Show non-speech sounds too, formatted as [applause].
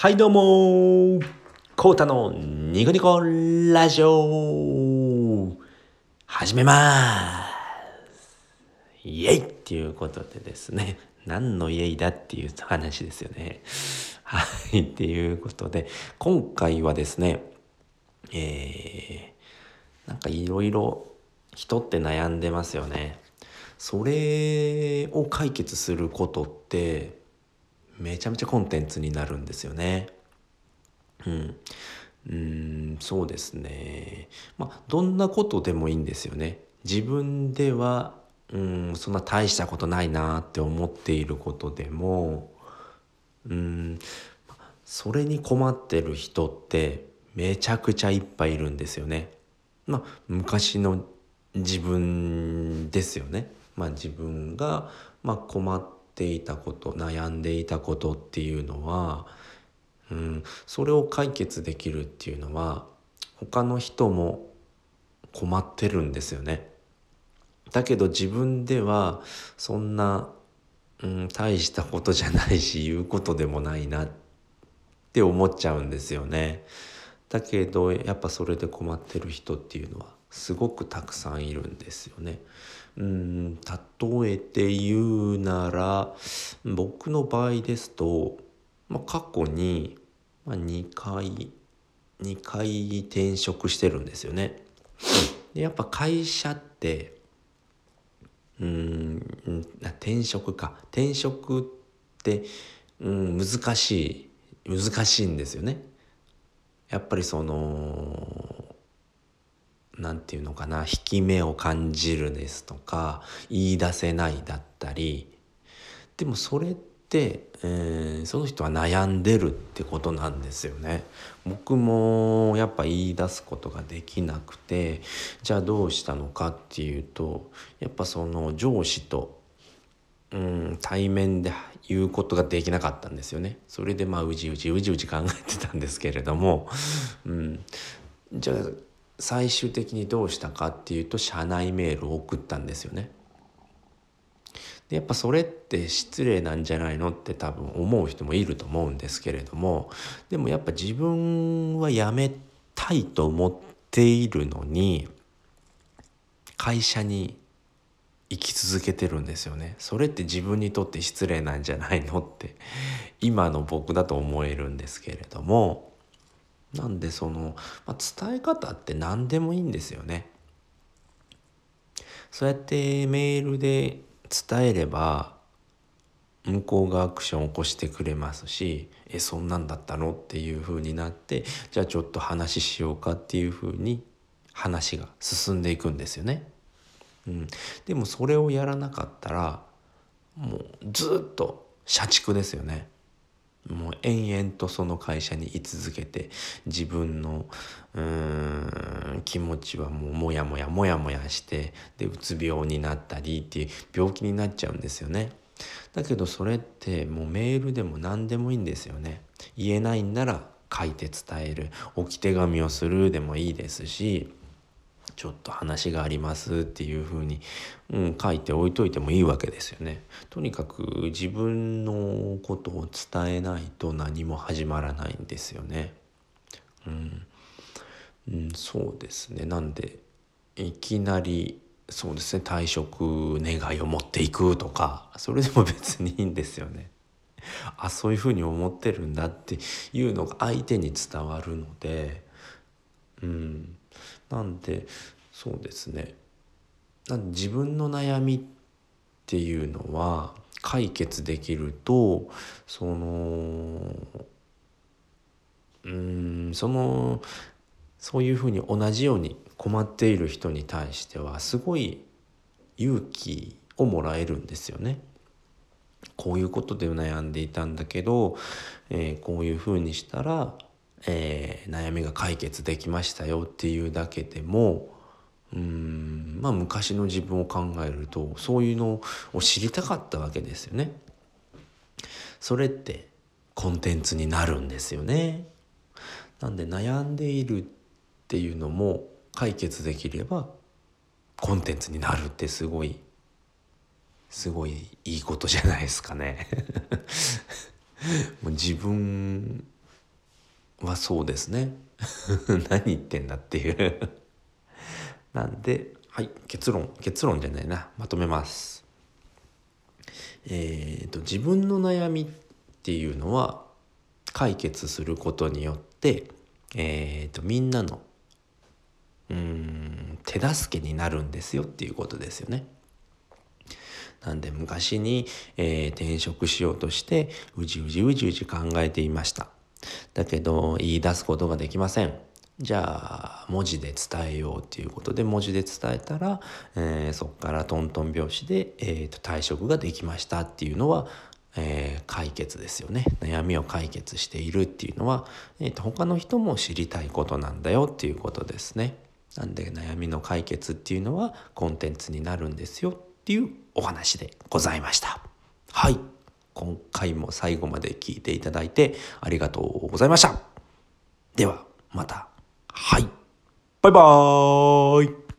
はいどうもコータのニコニコラジオ。始めます。イエイ。っていうことでですね、何のイエイだっていう話ですよね。はい、っていうことで、今回はですね、えー、なんかいろいろ人って悩んでますよね。それを解決することってめちゃめちゃコンテンツになるんですよね。うん。うんそうですね。まあどんなことでもいいんですよね。自分ではうんそんな大したことないなって思っていることでもうんそれに困ってる人ってめちゃくちゃいっぱいいるんですよね。まあ昔の自分ですよね。まあ自分が、まあ、困ってていたこと悩んでいたことっていうのは、うん、それを解決できるっていうのは他の人も困ってるんですよね。だけど自分ではそんな、うん、大したことじゃないし言うことでもないなって思っちゃうんですよね。だけどやっぱそれで困ってる人っていうのはすごくたくさんいるんですよね。うん例えて言うなら僕の場合ですと、まあ、過去に2回2回転職してるんですよね。でやっぱ会社ってうん転職か転職ってうん難しい難しいんですよね。やっぱりその何て言うのかな引き目を感じるですとか言い出せないだったりでもそれって、えー、その人は悩んでるってことなんですよね。僕もやっぱ言い出すことができなくてじゃあどうしたのかっていうとやっぱその上司とうん対面で言うことができなかったんですよね。それでまあうじうじうじうじ考えてたんですけれども、うん、じゃあ最終的にどうしたかっていうと社内メールを送ったんですよね。でやっぱそれって失礼なんじゃないのって多分思う人もいると思うんですけれどもでもやっぱ自分は辞めたいと思っているのに会社に生き続けてるんですよね。それって自分にとって失礼なんじゃないのって今の僕だと思えるんですけれどもなんでその、まあ、伝え方って何でもいいんですよね。そうやってメールで伝えれば向こうがアクションを起こしてくれますしえそんなんだったのっていう風になってじゃあちょっと話しようかっていう風に話が進んでいくんですよね。うん、でもそれをやらなかったらもうずっと社畜ですよね。もう延々とその会社に居続けて自分のうん気持ちはもうモヤモヤモヤモヤしてでうつ病になったりっていう病気になっちゃうんですよね。だけどそれってもうメールでも何でもいいんですよね。言えないんなら書いて伝える置き手紙をするでもいいですしちょっと話がありますっていうふうに、うん、書いておいといてもいいわけですよね。とにかく自分のことを伝えないと何も始まらないんですよね。うん、うん、そうですね。なんでいきなりそうですね退職願いを持っていくとかそれでも別にいいんですよね。あそういうふうに思ってるんだっていうのが相手に伝わるので、うん、なんでそうですね自分の悩みっていうのは解決できるとそのうんそのそういうふうに同じように困っている人に対してはすごい勇気をもらえるんですよね。こういうことで悩んでいたんだけど、えー、こういうふうにしたらえー、悩みが解決できましたよっていうだけでもうんまあ昔の自分を考えるとそういうのを知りたかったわけですよね。それってコンテンツになるんですよね。なんで悩んでいるっていうのも解決できればコンテンツになるってすごいすごいいいことじゃないですかね [laughs] もう自分はそうですね。[laughs] 何言ってんだっていう。なんではい。結論結論じゃないな。まとめます。えーと、自分の悩みっていうのは解決することによって、えーとみんなのうん手助けになるんですよっていうことですよね。なんで昔に、えー、転職しようとしてうじうじうじうじ考えていました。だけど言い出すことができません。じゃあ文字で伝えようっていうことで文字で伝えたら、えー、そこからトントン拍子で、えー、と退職ができましたっていうのは、えー、解決ですよね悩みを解決しているっていうのは、えー、と他の人も知りたいことなんだよっていうことですね。なんで悩みの解決っていうのはコンテンツになるんですよっていうお話でございました。はい。回も最後まで聞いていただいてありがとうございました。ではまた。はい。バイバーイ